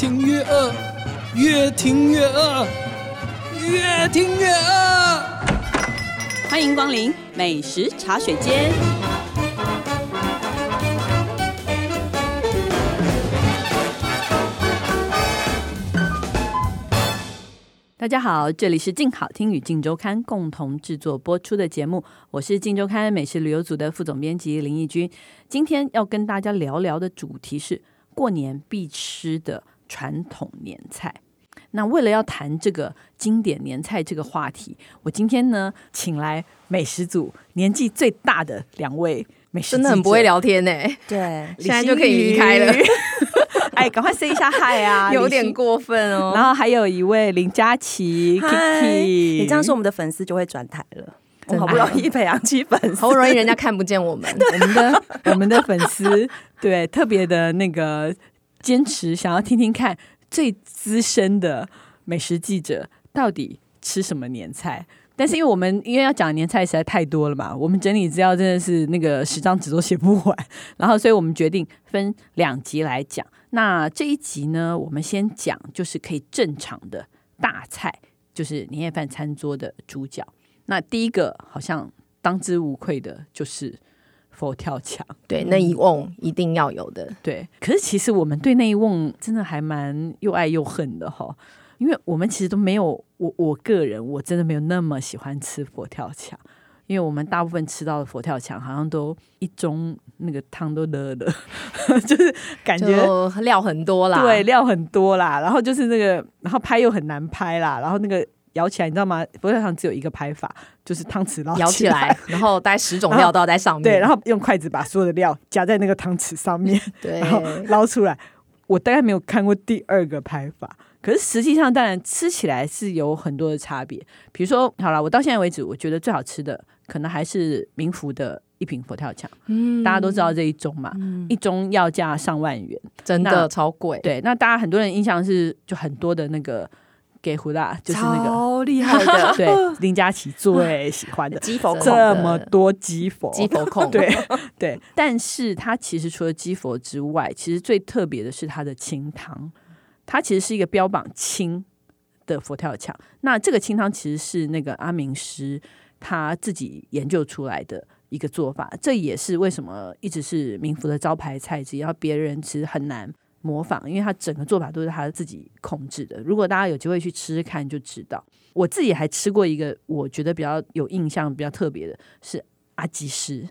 听越饿，越听越饿，越听越饿。欢迎光临美食茶水间。大家好，这里是静好听与静周刊共同制作播出的节目，我是静周刊美食旅游组的副总编辑林义君。今天要跟大家聊聊的主题是过年必吃的传统年菜。那为了要谈这个经典年菜这个话题，我今天呢请来美食组年纪最大的两位美食，真的很不会聊天呢。对，现在就可以离开了。哎，赶快 say 一下嗨啊！有点过分哦。然后还有一位林佳琪，Kiki，你这样说我们的粉丝就会转台了。我好不容易培养起粉丝，好不容易人家看不见我们，我们的我们的粉丝对特别的那个坚持，想要听听看。最资深的美食记者到底吃什么年菜？但是因为我们因为要讲年菜实在太多了嘛，我们整理资料真的是那个十张纸都写不完，然后所以我们决定分两集来讲。那这一集呢，我们先讲就是可以正常的大菜，就是年夜饭餐桌的主角。那第一个好像当之无愧的就是。佛跳墙，对，那一瓮一定要有的。对，可是其实我们对那一瓮真的还蛮又爱又恨的哈，因为我们其实都没有，我我个人我真的没有那么喜欢吃佛跳墙，因为我们大部分吃到的佛跳墙好像都一盅那个汤都热的，就是感觉料很多啦，对，料很多啦，然后就是那个，然后拍又很难拍啦，然后那个。舀起来，你知道吗？佛跳墙只有一个拍法，就是汤匙捞舀起来，然后大概十种料都要在上面。对，然后用筷子把所有的料夹在那个汤匙上面，对，然后捞出来。我大概没有看过第二个拍法，可是实际上当然吃起来是有很多的差别。比如说，好了，我到现在为止，我觉得最好吃的可能还是明福的一品佛跳墙。嗯，大家都知道这一盅嘛，嗯、一盅要价上万元，真的超贵。对，那大家很多人印象是就很多的那个。给胡大就是那个超厉害的，对林佳琪最喜欢的鸡佛控，这么多鸡佛鸡佛控，对对。但是它其实除了鸡佛之外，其实最特别的是它的清汤，它其实是一个标榜清的佛跳墙。那这个清汤其实是那个阿明师他自己研究出来的一个做法，这也是为什么一直是明福的招牌菜，只要别人其实很难。模仿，因为他整个做法都是他自己控制的。如果大家有机会去吃吃看，就知道。我自己还吃过一个，我觉得比较有印象、比较特别的是阿基师，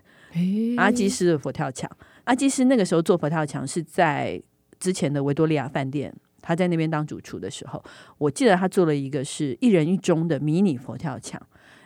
阿基师的佛跳墙。阿基师那个时候做佛跳墙是在之前的维多利亚饭店，他在那边当主厨的时候，我记得他做了一个是一人一盅的迷你佛跳墙，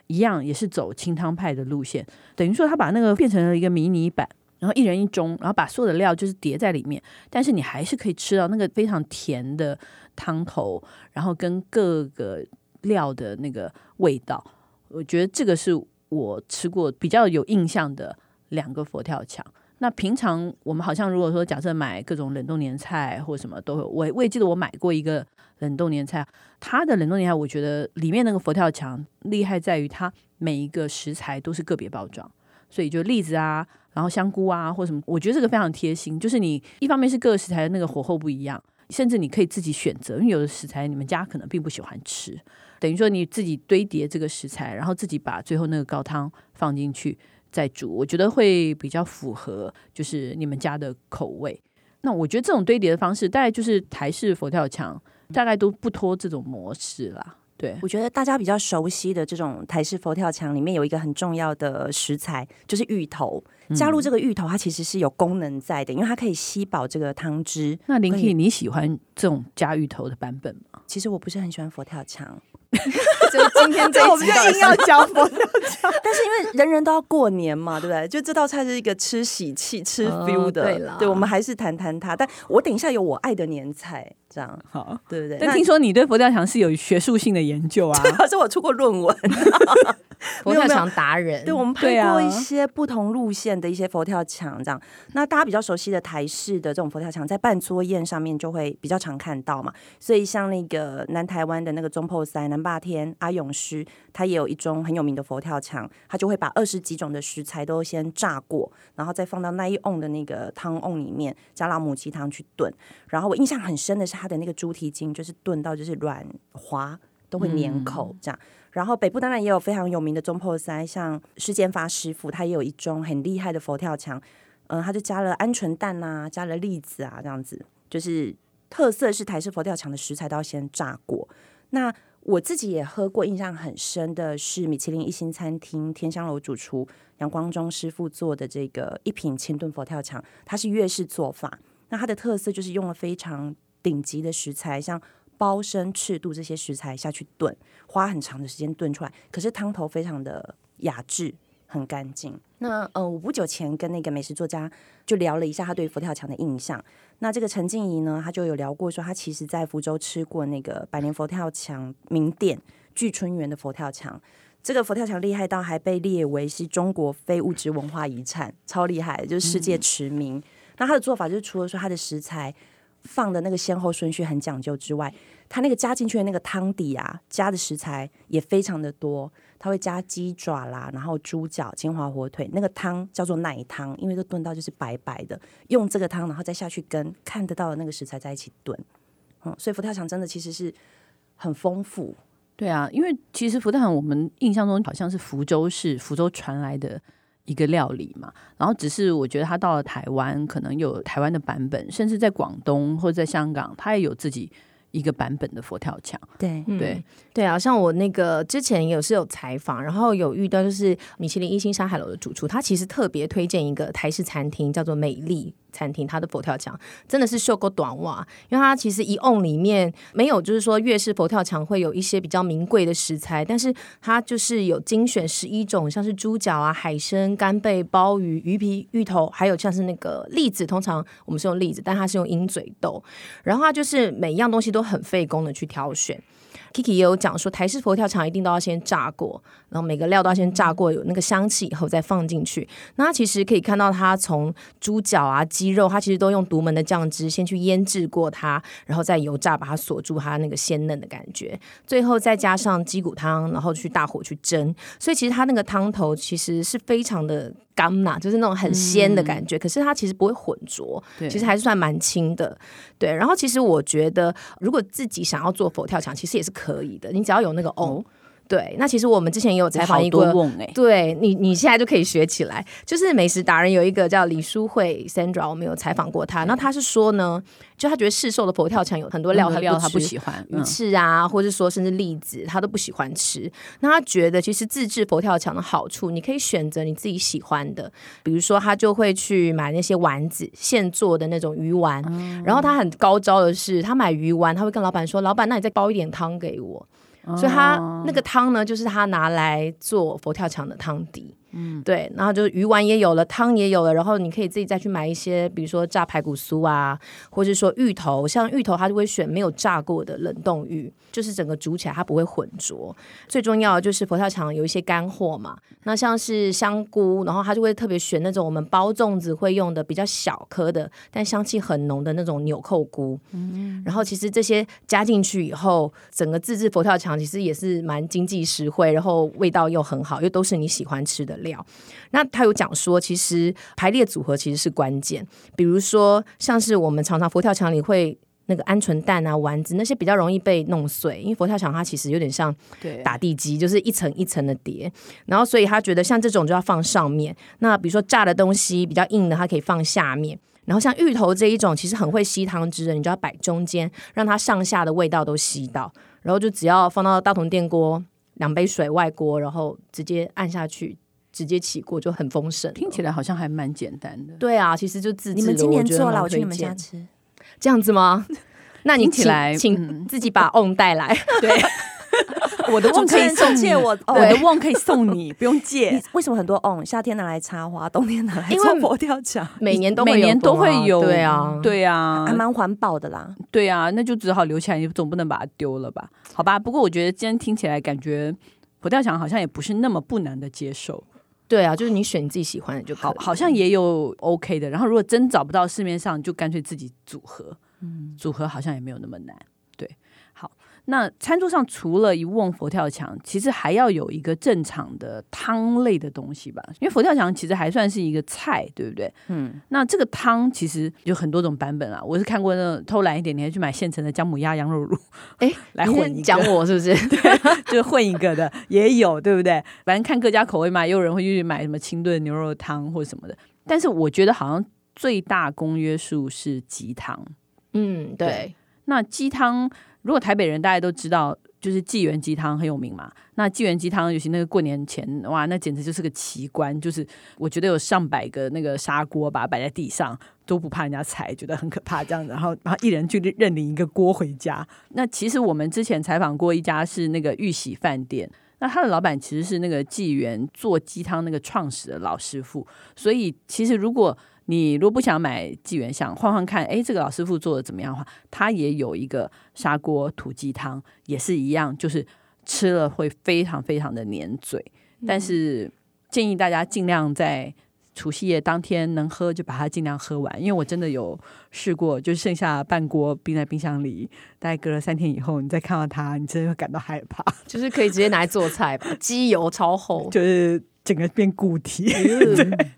一样也是走清汤派的路线，等于说他把那个变成了一个迷你版。然后一人一盅，然后把所有的料就是叠在里面，但是你还是可以吃到那个非常甜的汤头，然后跟各个料的那个味道。我觉得这个是我吃过比较有印象的两个佛跳墙。那平常我们好像如果说假设买各种冷冻年菜或什么都有，我我也记得我买过一个冷冻年菜，它的冷冻年菜我觉得里面那个佛跳墙厉害在于它每一个食材都是个别包装，所以就栗子啊。然后香菇啊，或什么，我觉得这个非常贴心。就是你一方面是各个食材的那个火候不一样，甚至你可以自己选择，因为有的食材你们家可能并不喜欢吃，等于说你自己堆叠这个食材，然后自己把最后那个高汤放进去再煮，我觉得会比较符合就是你们家的口味。那我觉得这种堆叠的方式，大概就是台式佛跳墙，大概都不脱这种模式啦。对，我觉得大家比较熟悉的这种台式佛跳墙里面有一个很重要的食材，就是芋头。加入这个芋头，它其实是有功能在的，因为它可以吸饱这个汤汁。那林 K，你喜欢这种加芋头的版本吗？其实我不是很喜欢佛跳墙。就今天这我们就硬要教佛跳墙，但是因为人人都要过年嘛，对不对？就这道菜是一个吃喜气、吃 feel 的。对了，对，我们还是谈谈它。但我等一下有我爱的年菜，这样好，对不对？但听说你对佛跳墙是有学术性的研究啊？可是我出过论文。佛跳墙达人，对，我们拍过一些不同路线的一些佛跳墙，这样。那大家比较熟悉的台式的这种佛跳墙，在办桌宴上面就会比较常看到嘛。所以像那个南台湾的那个中破塞南霸天阿勇师，他也有一种很有名的佛跳墙，他就会把二十几种的食材都先炸过，然后再放到那一瓮的那个汤瓮里面，加老母鸡汤去炖。然后我印象很深的是，他的那个猪蹄筋就是炖到就是软滑，都会粘口这样。嗯、然后北部当然也有非常有名的中破塞，像施建发师傅，他也有一种很厉害的佛跳墙，嗯、呃，他就加了鹌鹑蛋啊，加了栗子啊，这样子，就是特色是台式佛跳墙的食材都要先炸过。那我自己也喝过，印象很深的是米其林一星餐厅天香楼主厨杨光忠师傅做的这个一品千炖佛跳墙，它是粤式做法。那它的特色就是用了非常顶级的食材，像包身、赤肚这些食材下去炖，花很长的时间炖出来，可是汤头非常的雅致，很干净。那呃，我不久前跟那个美食作家就聊了一下他对佛跳墙的印象。那这个陈静怡呢，他就有聊过说，他其实在福州吃过那个百年佛跳墙名店聚春园的佛跳墙。这个佛跳墙厉害到还被列为是中国非物质文化遗产，超厉害，就是世界驰名。嗯、那他的做法就是除了说他的食材放的那个先后顺序很讲究之外，它那个加进去的那个汤底啊，加的食材也非常的多。它会加鸡爪啦，然后猪脚、金华火腿，那个汤叫做奶汤，因为都炖到就是白白的，用这个汤然后再下去跟看得到的那个食材在一起炖。嗯，所以佛跳墙真的其实是很丰富。对啊，因为其实佛跳墙我们印象中好像是福州市福州传来的一个料理嘛，然后只是我觉得他到了台湾，可能有台湾的版本，甚至在广东或者在香港，他也有自己。一个版本的佛跳墙，对对、嗯、对啊，像我那个之前也是有采访，然后有遇到就是米其林一星山海楼的主厨，他其实特别推荐一个台式餐厅，叫做美丽。餐厅它的佛跳墙真的是秀够短袜，因为它其实一瓮里面没有，就是说粤式佛跳墙会有一些比较名贵的食材，但是它就是有精选十一种，像是猪脚啊、海参、干贝、鲍鱼、鱼皮、芋头，还有像是那个栗子，通常我们是用栗子，但它是用鹰嘴豆，然后它就是每一样东西都很费工的去挑选。Kiki 也有讲说，台式佛跳墙一定都要先炸过，然后每个料都要先炸过，有那个香气以后再放进去。那它其实可以看到，它从猪脚啊、鸡肉，它其实都用独门的酱汁先去腌制过它，然后再油炸把它锁住它那个鲜嫩的感觉，最后再加上鸡骨汤，然后去大火去蒸。所以其实它那个汤头其实是非常的。干呐，就是那种很鲜的感觉，嗯、可是它其实不会混浊，对其实还是算蛮轻的。对，然后其实我觉得，如果自己想要做佛跳墙，其实也是可以的。你只要有那个瓮。哦对，那其实我们之前也有采访一个，欸、对你，你现在就可以学起来。就是美食达人有一个叫李淑慧 Sandra，我们有采访过他。那他是说呢，就他觉得市售的佛跳墙有很多料，他不喜欢，鱼翅啊，嗯、或者说甚至栗子，他都不喜欢吃。那他觉得其实自制佛跳墙的好处，你可以选择你自己喜欢的，比如说他就会去买那些丸子，现做的那种鱼丸。嗯、然后他很高招的是，他买鱼丸，他会跟老板说：“老板，那你再煲一点汤给我。”所以他那个汤呢，就是他拿来做佛跳墙的汤底。嗯，对，然后就鱼丸也有了，汤也有了，然后你可以自己再去买一些，比如说炸排骨酥啊，或者说芋头，像芋头它就会选没有炸过的冷冻芋，就是整个煮起来它不会混浊。最重要的就是佛跳墙有一些干货嘛，那像是香菇，然后它就会特别选那种我们包粽子会用的比较小颗的，但香气很浓的那种纽扣菇。嗯，然后其实这些加进去以后，整个自制佛跳墙其实也是蛮经济实惠，然后味道又很好，又都是你喜欢吃的。料，那他有讲说，其实排列组合其实是关键。比如说，像是我们常常佛跳墙里会那个鹌鹑蛋啊、丸子那些比较容易被弄碎，因为佛跳墙它其实有点像打地基，就是一层一层的叠。然后，所以他觉得像这种就要放上面。那比如说炸的东西比较硬的，它可以放下面。然后像芋头这一种，其实很会吸汤汁的，你就要摆中间，让它上下的味道都吸到。然后就只要放到大同电锅，两杯水外锅，然后直接按下去。直接起锅就很丰盛，听起来好像还蛮简单的。对啊，其实就自己。你们今年做了，我去你们家吃，这样子吗？那你起来，请自己把 on 带来。对，我的瓮可以送借我，我的瓮可以送你，不用借。为什么很多 on？夏天拿来插花，冬天拿来做佛跳墙，每年都每年都会有。对啊，对啊，还蛮环保的啦。对啊，那就只好留起来，你总不能把它丢了吧？好吧。不过我觉得今天听起来感觉佛跳墙好像也不是那么不难的接受。对啊，就是你选你自己喜欢的就好，好像也有 OK 的。然后如果真找不到市面上，就干脆自己组合，嗯，组合好像也没有那么难。那餐桌上除了一瓮佛跳墙，其实还要有一个正常的汤类的东西吧？因为佛跳墙其实还算是一个菜，对不对？嗯。那这个汤其实有很多种版本啊。我是看过那种偷懒一点，你还去买现成的姜母鸭羊肉乳，哎，来混一个。讲我是不是？对，就是混一个的也有，对不对？反正看各家口味嘛，也有人会去买什么清炖牛肉汤或者什么的。但是我觉得好像最大公约数是鸡汤。嗯，对。对那鸡汤。如果台北人大家都知道，就是纪元鸡汤很有名嘛。那纪元鸡汤，尤其那个过年前，哇，那简直就是个奇观。就是我觉得有上百个那个砂锅，把它摆在地上，都不怕人家踩，觉得很可怕这样子。然后，然后一人去认领一个锅回家。那其实我们之前采访过一家是那个玉喜饭店，那他的老板其实是那个纪元做鸡汤那个创始的老师傅。所以其实如果你如果不想买纪元，想换换看，哎，这个老师傅做的怎么样的话，他也有一个砂锅土鸡汤，也是一样，就是吃了会非常非常的黏嘴。但是建议大家尽量在除夕夜当天能喝就把它尽量喝完，因为我真的有试过，就剩下半锅冰在冰箱里，大概隔了三天以后，你再看到它，你真的会感到害怕。就是可以直接拿来做菜吧，鸡油超厚，就是整个变固体。对，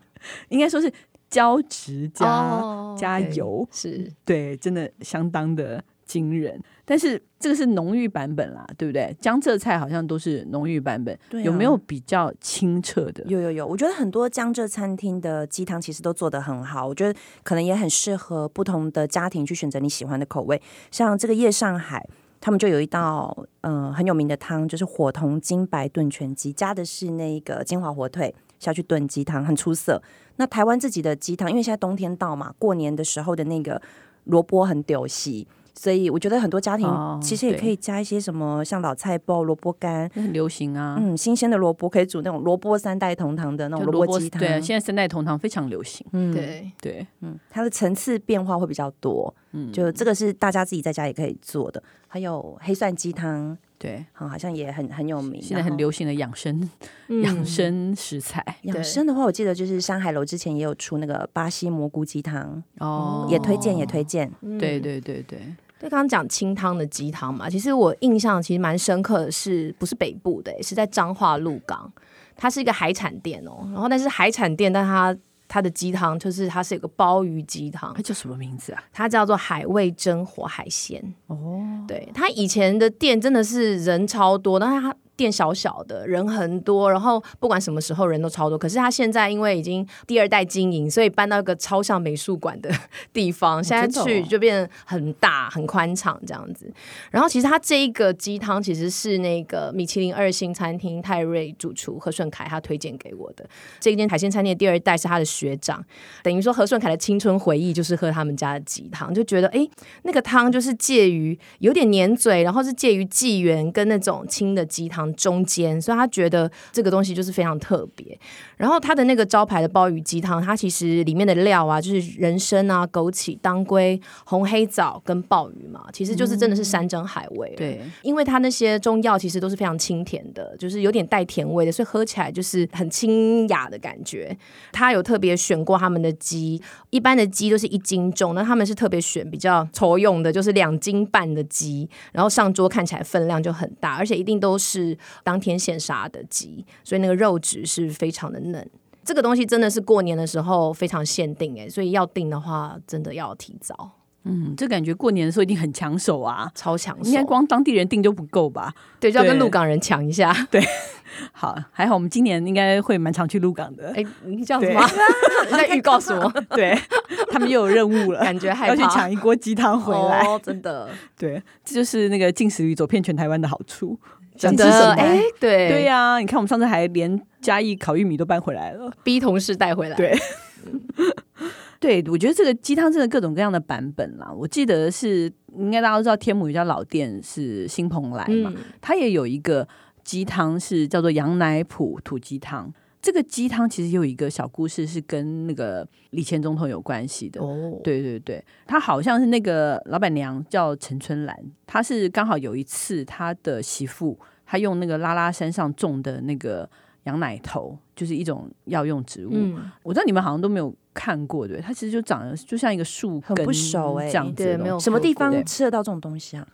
应该说是。胶质加、oh, 加油是对，真的相当的惊人。但是这个是浓郁版本啦，对不对？江浙菜好像都是浓郁版本，对啊、有没有比较清澈的？有有有，我觉得很多江浙餐厅的鸡汤其实都做得很好，我觉得可能也很适合不同的家庭去选择你喜欢的口味。像这个夜上海，他们就有一道嗯、呃、很有名的汤，就是火铜金白炖全鸡，加的是那个金华火腿。下去炖鸡汤很出色。那台湾自己的鸡汤，因为现在冬天到嘛，过年的时候的那个萝卜很丢席。所以我觉得很多家庭其实也可以加一些什么，像老菜包、萝卜干，很流行啊。嗯，新鲜的萝卜可以煮那种萝卜三代同堂的那种萝卜鸡汤。对，现在三代同堂非常流行。嗯，对对，嗯，它的层次变化会比较多。嗯，就这个是大家自己在家也可以做的。还有黑蒜鸡汤，对，好，好像也很很有名。现在很流行的养生养生食材。养生的话，我记得就是山海楼之前也有出那个巴西蘑菇鸡汤哦，也推荐也推荐。对对对对。对，刚刚讲清汤的鸡汤嘛，其实我印象其实蛮深刻的是，不是北部的，是在彰化鹿港，它是一个海产店哦。然后，但是海产店，但它它的鸡汤就是它是有个鲍鱼鸡汤，它叫什么名字啊？它叫做海味蒸活海鲜哦。对，它以前的店真的是人超多，但是它。店小小的，人很多，然后不管什么时候人都超多。可是他现在因为已经第二代经营，所以搬到一个超像美术馆的 地方，现在去就变很大、很宽敞这样子。然后其实他这一个鸡汤其实是那个米其林二星餐厅泰瑞主厨何顺凯他推荐给我的。这一间海鲜餐厅的第二代是他的学长，等于说何顺凯的青春回忆就是喝他们家的鸡汤，就觉得哎，那个汤就是介于有点黏嘴，然后是介于纪元跟那种清的鸡汤。中间，所以他觉得这个东西就是非常特别。然后他的那个招牌的鲍鱼鸡汤，它其实里面的料啊，就是人参啊、枸杞、当归、红黑枣跟鲍鱼嘛，其实就是真的是山珍海味。嗯、对，因为它那些中药其实都是非常清甜的，就是有点带甜味的，所以喝起来就是很清雅的感觉。他有特别选过他们的鸡，一般的鸡都是一斤重，那他们是特别选比较粗用的，就是两斤半的鸡，然后上桌看起来分量就很大，而且一定都是。当天现杀的鸡，所以那个肉质是非常的嫩。这个东西真的是过年的时候非常限定哎，所以要订的话真的要提早。嗯，这感觉过年的时候一定很抢手啊，超抢手，应该光当地人订就不够吧？对，就要跟鹿港人抢一下。对，好，还好我们今年应该会蛮常去鹿港的。哎，你叫什么？你在预告什么？对，他们又有任务了，感觉要去抢一锅鸡汤回来。哦，真的，对，这就是那个进食旅走遍全台湾的好处。真的哎，对对呀、啊，你看我们上次还连嘉义烤玉米都搬回来了，逼同事带回来。对，对，我觉得这个鸡汤真的各种各样的版本啦。我记得是应该大家都知道，天母有家老店是新蓬莱嘛，嗯、它也有一个鸡汤是叫做羊奶脯土鸡汤。这个鸡汤其实有一个小故事，是跟那个李前总统有关系的。哦，对对对，他好像是那个老板娘叫陈春兰，她是刚好有一次她的媳妇，她用那个拉拉山上种的那个羊奶头，就是一种药用植物。嗯，我知道你们好像都没有看过，对，它其实就长得就像一个树根，很不熟哎，这样子，对，没有什么地方吃得到这种东西啊？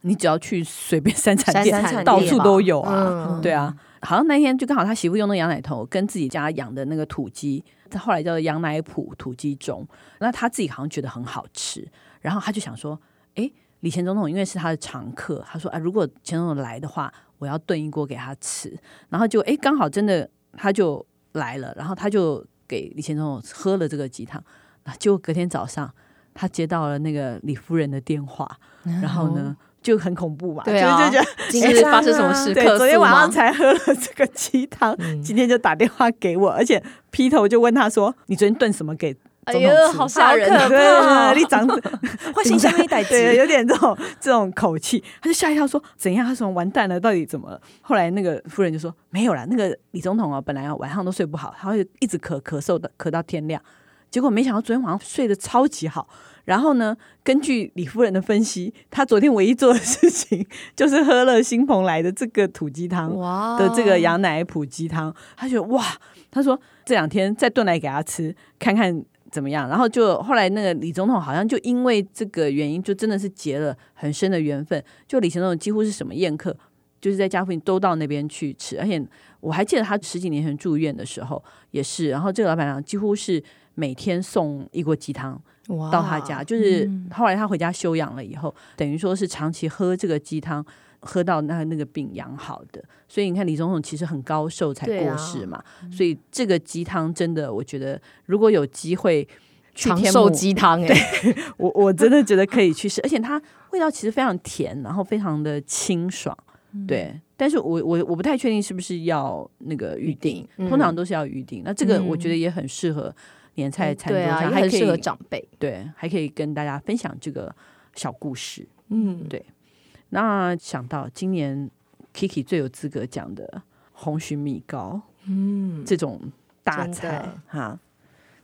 你只要去随便 三产三店，产到处都有啊。嗯对啊，好像那天就刚好他媳妇用那羊奶头跟自己家养的那个土鸡，他后来叫做羊奶埔土鸡中，那他自己好像觉得很好吃，然后他就想说，哎，李前总统因为是他的常客，他说啊，如果前总统来的话，我要炖一锅给他吃，然后就哎刚好真的他就来了，然后他就给李前总统喝了这个鸡汤，结果隔天早上他接到了那个李夫人的电话，然后呢。就很恐怖嘛，对啊，就觉得今天发生什么事？对，昨天晚上才喝了这个鸡汤，嗯、今天就打电话给我，而且劈头就问他说：“你昨天炖什么给总统吃？”哎呦，好吓人，可怕！你长坏心相一代，对，有点这种这种口气，他就吓一跳说：“怎样？他说完蛋了，到底怎么了？”后来那个夫人就说：“没有啦，那个李总统啊，本来晚上都睡不好，他会一直咳咳嗽的，咳到天亮。结果没想到昨天晚上睡得超级好。”然后呢，根据李夫人的分析，她昨天唯一做的事情就是喝了新蓬莱的这个土鸡汤的这个羊奶普鸡汤。她觉得哇，她说这两天再炖来给她吃，看看怎么样。然后就后来那个李总统好像就因为这个原因，就真的是结了很深的缘分。就李总统几乎是什么宴客，就是在家附近都到那边去吃。而且我还记得他十几年前住院的时候也是，然后这个老板娘几乎是每天送一锅鸡汤。到他家，就是后来他回家休养了以后，嗯、等于说是长期喝这个鸡汤，喝到那那个病养好的。所以你看，李总统其实很高寿才过世嘛，啊、所以这个鸡汤真的，我觉得如果有机会去长寿鸡汤，哎，我我真的觉得可以去试，而且它味道其实非常甜，然后非常的清爽，嗯、对。但是我我我不太确定是不是要那个预定，嗯、通常都是要预定。那这个我觉得也很适合。年菜餐桌上还适合长辈，对，还可以跟大家分享这个小故事。嗯，对。那想到今年 Kiki 最有资格讲的红蟳米糕，嗯，这种大菜哈。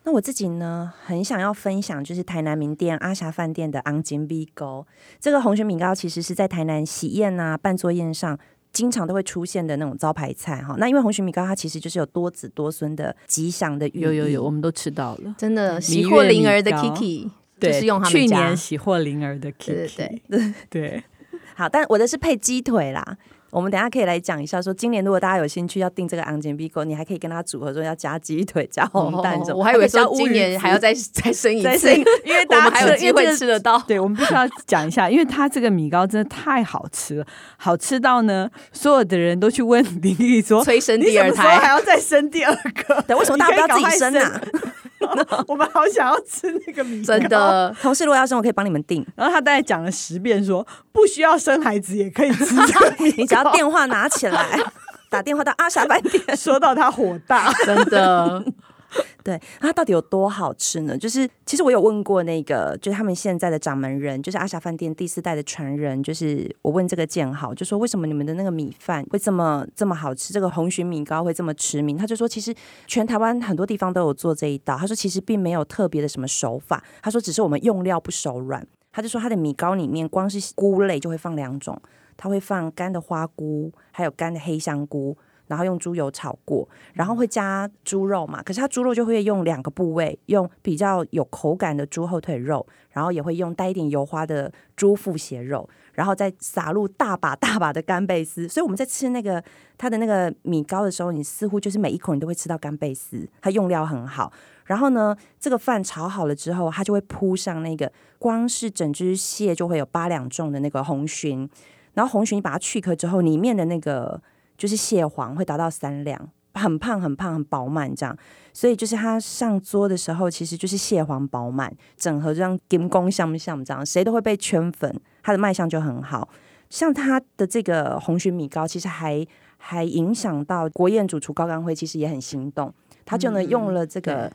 那我自己呢，很想要分享，就是台南名店阿霞饭店的昂金米糕。这个红蟳米糕其实是在台南喜宴啊、办桌宴上。经常都会出现的那种招牌菜哈，那因为红曲米糕它其实就是有多子多孙的吉祥的寓意。有有有，我们都吃到了，真的喜获麟儿的 Kiki，就是用他们去年喜获麟儿的 Kiki，对对。对，对。好，但我的是配鸡腿啦。我们等下可以来讲一下，说今年如果大家有兴趣要订这个昂金米糕，你还可以跟他组合，说要加鸡腿、加红蛋什么。我还以为说今年还要再 再生一次，因为大家 还有机会吃得到。对，我们必须要讲一下，因为它这个米糕真的太好吃了，好吃到呢，所有的人都去问林丽说，催生第二胎还要再生第二个？对，为什么大家不要自己生啊？我们好想要吃那个米糕，真的。同事如果要生，我可以帮你们订。然后他大概讲了十遍说，说不需要生孩子也可以吃这个，你只要电话拿起来，打电话到阿霞饭店，说到他火大，真的。对，它到底有多好吃呢？就是其实我有问过那个，就是他们现在的掌门人，就是阿霞饭店第四代的传人，就是我问这个建豪，就说为什么你们的那个米饭会这么这么好吃，这个红鲟米糕会这么驰名？他就说，其实全台湾很多地方都有做这一道。他说，其实并没有特别的什么手法。他说，只是我们用料不手软。他就说，他的米糕里面光是菇类就会放两种，他会放干的花菇，还有干的黑香菇。然后用猪油炒过，然后会加猪肉嘛？可是它猪肉就会用两个部位，用比较有口感的猪后腿肉，然后也会用带一点油花的猪腹斜肉，然后再撒入大把大把的干贝丝。所以我们在吃那个它的那个米糕的时候，你似乎就是每一口你都会吃到干贝丝。它用料很好。然后呢，这个饭炒好了之后，它就会铺上那个光是整只蟹就会有八两重的那个红鲟，然后红鲟你把它去壳之后，里面的那个。就是蟹黄会达到三两，很胖很胖很饱满这样，所以就是它上桌的时候，其实就是蟹黄饱满，整合这样金光相像这样，谁都会被圈粉，它的卖相就很好。像它的这个红鲟米糕，其实还还影响到国宴主厨高干辉，其实也很心动，他就呢用了这个、嗯、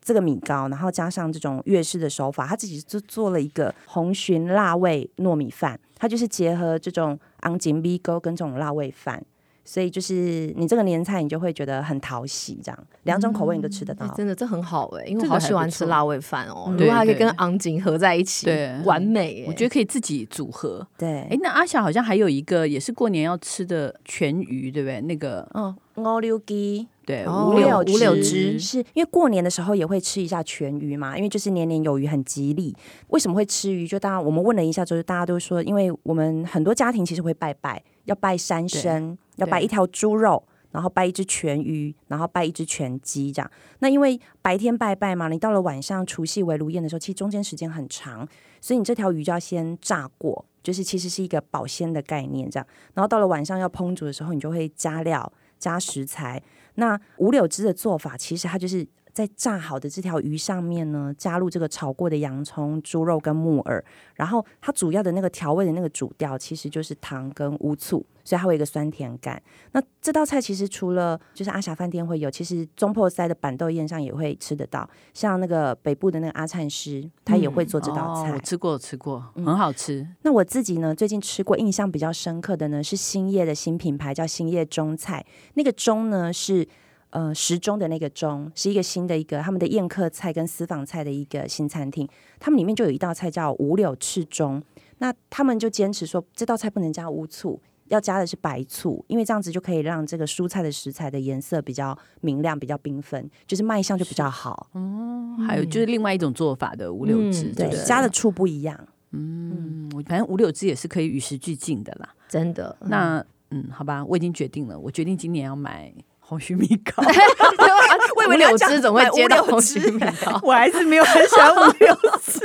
这个米糕，然后加上这种粤式的手法，他自己就做了一个红鲟辣味糯米饭，他就是结合这种昂金米糕跟这种辣味饭。所以就是你这个年菜，你就会觉得很讨喜，这样两种口味你都吃得到，嗯欸、真的这很好哎、欸，因为我好喜欢吃辣味饭哦。如果还可以跟昂锦合在一起，对，完美、欸。我觉得可以自己组合。对，哎，那阿霞好像还有一个也是过年要吃的全鱼，对不对？那个嗯，乌溜鸡。对，哦五柳五柳枝枝是因为过年的时候也会吃一下全鱼嘛，因为就是年年有余很吉利。为什么会吃鱼？就大家我们问了一下，就是大家都说，因为我们很多家庭其实会拜拜，要拜三牲，要拜一条猪肉。然后拜一只全鱼，然后拜一只全鸡，这样。那因为白天拜拜嘛，你到了晚上除夕围炉宴的时候，其实中间时间很长，所以你这条鱼就要先炸过，就是其实是一个保鲜的概念，这样。然后到了晚上要烹煮的时候，你就会加料、加食材。那五柳枝的做法，其实它就是。在炸好的这条鱼上面呢，加入这个炒过的洋葱、猪肉跟木耳，然后它主要的那个调味的那个主调其实就是糖跟乌醋，所以它会有一个酸甜感。那这道菜其实除了就是阿霞饭店会有，其实中破塞的板豆宴上也会吃得到。像那个北部的那个阿灿师，他也会做这道菜。嗯哦、我吃过，吃过，很好吃、嗯。那我自己呢，最近吃过印象比较深刻的呢，是兴业的新品牌叫兴业中菜，那个中呢是。呃，时钟的那个钟是一个新的一个他们的宴客菜跟私房菜的一个新餐厅，他们里面就有一道菜叫五柳翅中，那他们就坚持说这道菜不能加乌醋，要加的是白醋，因为这样子就可以让这个蔬菜的食材的颜色比较明亮、比较缤纷，就是卖相就比较好。哦，还有就是另外一种做法的五柳汁，嗯、对，加的醋不一样。嗯，我反正五柳汁也是可以与时俱进的啦，真的。那嗯，好吧，我已经决定了，我决定今年要买。红须米糕，我以为柳枝总会接到红须米糕，我还是没有很喜欢五柳枝，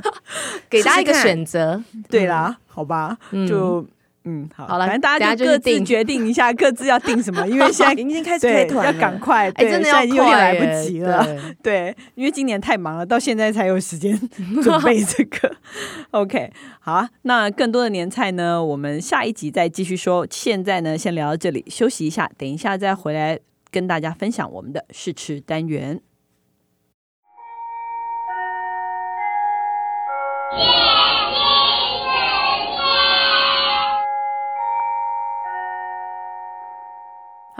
给大家一个选择。对啦，好吧，就嗯，好，好了，反正大家就各自决定一下，各自要定什么，因为 现在已经开始开团，要赶快，哎，真的要有点来不及了，对，因为今年太忙了，到现在才有时间准备这个。OK，好啊，那更多的年菜呢，我们下一集再继续说。现在呢，先聊到这里，休息一下，等一下再回来跟大家分享我们的试吃单元。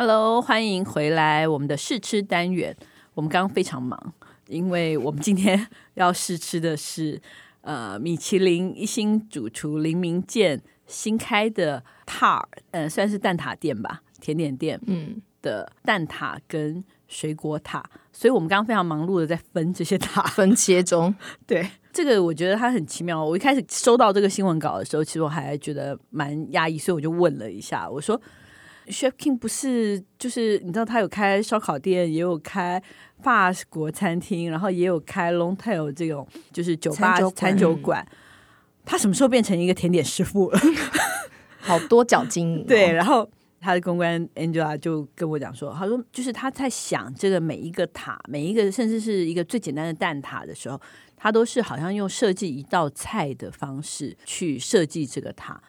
Hello，欢迎回来我们的试吃单元。我们刚刚非常忙，因为我们今天要试吃的是呃米其林一星主厨林明健新开的塔，呃算是蛋挞店吧，甜点店，嗯的蛋挞跟水果塔。所以我们刚刚非常忙碌的在分这些塔，分切中。对，这个我觉得它很奇妙。我一开始收到这个新闻稿的时候，其实我还觉得蛮压抑，所以我就问了一下，我说。Chef King 不是，就是你知道他有开烧烤店，也有开法国餐厅，然后也有开 Long Tail 这种就是酒吧餐酒，馆。他什么时候变成一个甜点师傅了？好多角经营、哦。对，然后他的公关 Angela 就跟我讲说，他说就是他在想这个每一个塔，每一个甚至是一个最简单的蛋挞的时候，他都是好像用设计一道菜的方式去设计这个塔。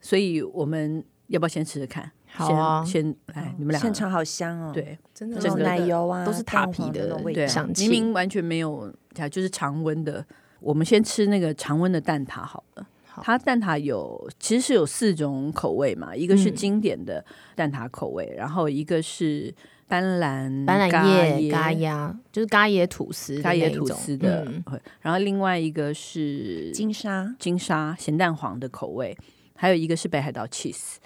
所以我们要不要先吃吃看？好啊，先，先来，你们俩现场好香哦，对，真的，整个奶油啊，都是塔皮的味道，明明完全没有，就是常温的。我们先吃那个常温的蛋挞好了。它蛋挞有其实是有四种口味嘛，一个是经典的蛋挞口味，嗯、然后一个是斑斓斑斓叶咖椰，就是咖椰吐司咖椰吐司的，嗯、然后另外一个是金沙。金沙咸蛋黄的口味，还有一个是北海道 cheese，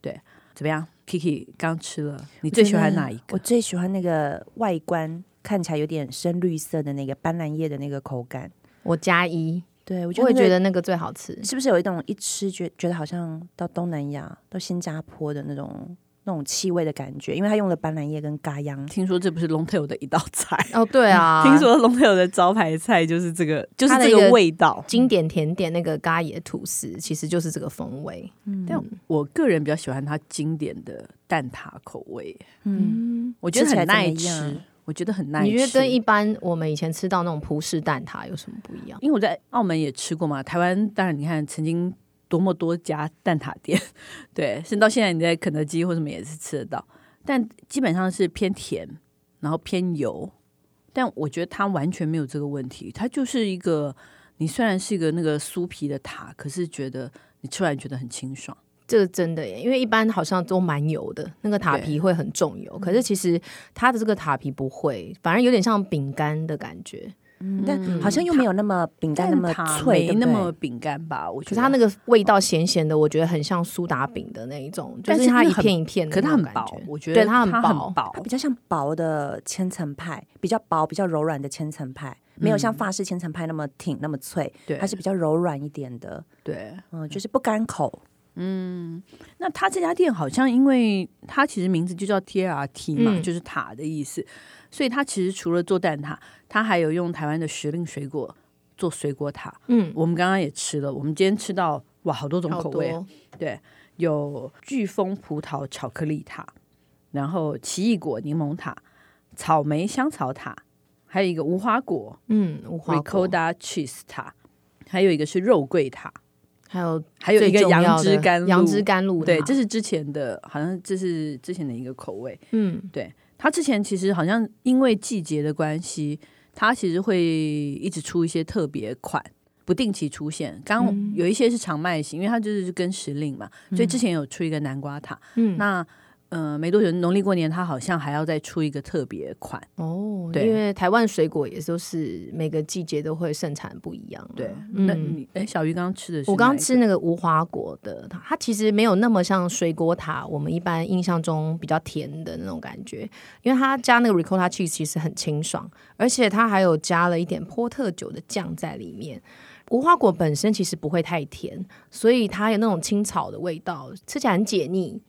对。怎么样，Kiki 刚吃了，你最喜欢哪一个？我，最喜欢那个外观看起来有点深绿色的那个斑斓叶的那个口感。我加一，对我就会觉得那个最好吃。是不是有一种一吃觉觉得好像到东南亚、到新加坡的那种？那种气味的感觉，因为它用了斑斓叶跟咖央。听说这不是 Longtail 的一道菜哦，对啊，听说 Longtail 的招牌菜就是这个，就是这个味道。经典甜点那个咖野吐司，其实就是这个风味。嗯，但我个人比较喜欢它经典的蛋挞口味。嗯，我觉得很耐吃，我觉得很耐吃。你觉得跟一般我们以前吃到那种葡式蛋挞有什么不一样？因为我在澳门也吃过嘛，台湾当然你看曾经。多么多家蛋挞店，对，甚至到现在你在肯德基或什么也是吃得到，但基本上是偏甜，然后偏油。但我觉得它完全没有这个问题，它就是一个你虽然是一个那个酥皮的塔，可是觉得你吃完觉得很清爽。这个真的耶，因为一般好像都蛮油的，那个塔皮会很重油，可是其实它的这个塔皮不会，反而有点像饼干的感觉。嗯，但好像又没有那么饼干那么脆，没那么饼干吧？我觉得。它那个味道咸咸的，我觉得很像苏打饼的那一种，就是它一片一片的，可是它很薄，我觉得对它很薄，它比较像薄的千层派，比较薄、比较柔软的千层派。没有像法式千层派那么挺那么脆，对，它是比较柔软一点的，对，嗯，就是不干口，嗯。那他这家店好像，因为它其实名字就叫 TRT 嘛，嗯、就是塔的意思，所以他其实除了做蛋挞，他还有用台湾的时令水果做水果塔。嗯，我们刚刚也吃了，我们今天吃到哇，好多种口味，对，有飓风葡萄巧克力塔，然后奇异果柠檬塔，草莓香草塔。还有一个无花果，嗯，无花果，Ricotta cheese 塔，还有一个是肉桂塔，还有还有一个杨枝甘露，杨枝甘露，对，这是之前的，好像这是之前的一个口味，嗯，对，它之前其实好像因为季节的关系，它其实会一直出一些特别款，不定期出现。刚有一些是常卖型，因为它就是跟时令嘛，所以之前有出一个南瓜塔，嗯，那。嗯、呃，没多久，农历过年，它好像还要再出一个特别款哦。对，因为台湾水果也都是每个季节都会盛产不一样。对，嗯、那你哎，小鱼刚刚吃的是？我刚刚吃那个无花果的，它其实没有那么像水果塔，我们一般印象中比较甜的那种感觉，因为它加那个 ricotta cheese 其实很清爽，而且它还有加了一点波特酒的酱在里面。无花果本身其实不会太甜，所以它有那种青草的味道，吃起来很解腻。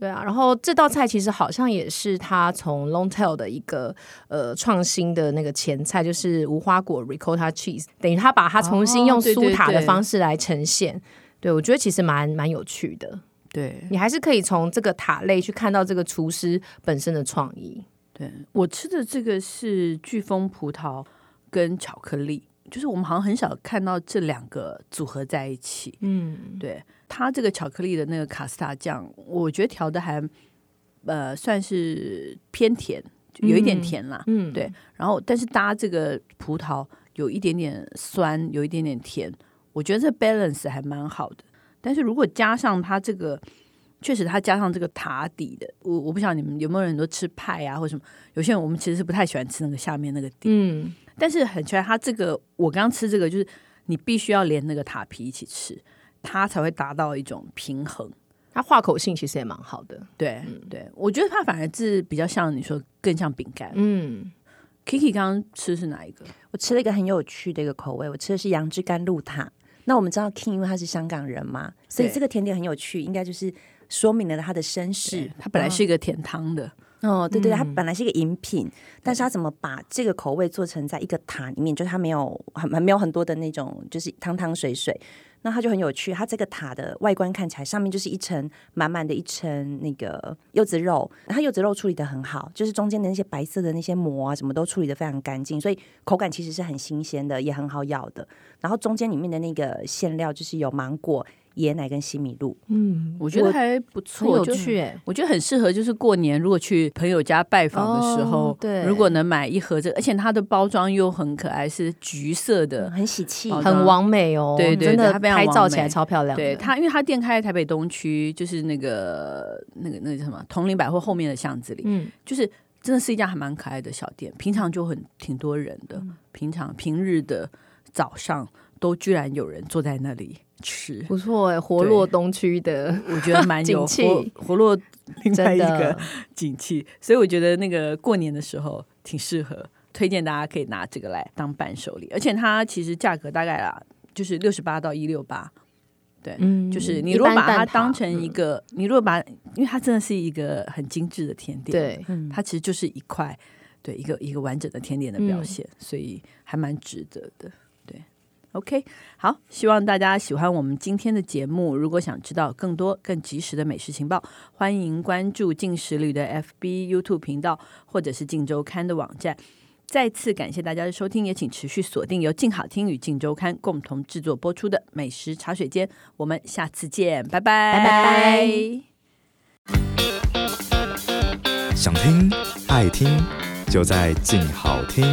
对啊，然后这道菜其实好像也是他从 Longtail 的一个呃创新的那个前菜，就是无花果 Ricotta Cheese，等于他把它重新用苏塔的方式来呈现。哦、对，对，对，对，我觉得其实蛮蛮有趣的。对，你还是可以从这个塔类去看到这个厨师本身的创意。对，我吃的这个是飓风葡萄跟巧克力。就是我们好像很少看到这两个组合在一起，嗯，对，它这个巧克力的那个卡斯塔酱，我觉得调的还呃算是偏甜，有一点甜啦，嗯，对，然后但是搭这个葡萄有一点点酸，有一点点甜，我觉得这 balance 还蛮好的。但是如果加上它这个，确实它加上这个塔底的，我我不晓得你们有没有人都吃派啊或什么，有些人我们其实是不太喜欢吃那个下面那个底，嗯。但是很奇怪，它这个我刚刚吃这个，就是你必须要连那个塔皮一起吃，它才会达到一种平衡。它化口性其实也蛮好的，对、嗯、对，我觉得它反而是比较像你说更像饼干。嗯，Kiki 刚刚吃的是哪一个？我吃了一个很有趣的一个口味，我吃的是杨枝甘露塔。那我们知道 King 因为他是香港人嘛，所以这个甜点很有趣，应该就是说明了他的身世。他本来是一个甜汤的。哦，对对，它本来是一个饮品，嗯、但是它怎么把这个口味做成在一个塔里面？就是它没有很很没有很多的那种，就是汤汤水水，那它就很有趣。它这个塔的外观看起来，上面就是一层满满的一层那个柚子肉，它柚子肉处理的很好，就是中间的那些白色的那些膜啊，什么都处理的非常干净，所以口感其实是很新鲜的，也很好咬的。然后中间里面的那个馅料就是有芒果。椰奶跟西米露，嗯，我觉得还不错，有趣哎，我觉得很适合，就是过年如果去朋友家拜访的时候，对，如果能买一盒这个，而且它的包装又很可爱，是橘色的，很喜气，很完美哦，对对，真的拍照起来超漂亮。对它，因为它店开在台北东区，就是那个那个那个叫什么铜陵百货后面的巷子里，嗯，就是真的是一家还蛮可爱的小店，平常就很挺多人的，平常平日的早上都居然有人坐在那里。吃。不错哎，活络东区的，我觉得蛮有活，活络另外一个景气，所以我觉得那个过年的时候挺适合，推荐大家可以拿这个来当伴手礼，而且它其实价格大概啊，就是六十八到一六八，对，嗯，就是你如果把它当成一个，嗯、你如果把，因为它真的是一个很精致的甜点，对，它其实就是一块，对，一个一个完整的甜点的表现，嗯、所以还蛮值得的。OK，好，希望大家喜欢我们今天的节目。如果想知道更多更及时的美食情报，欢迎关注进食旅的 FB、YouTube 频道，或者是镜周刊的网站。再次感谢大家的收听，也请持续锁定由静好听与镜周刊共同制作播出的美食茶水间。我们下次见，拜拜，拜拜。想听爱听，就在静好听。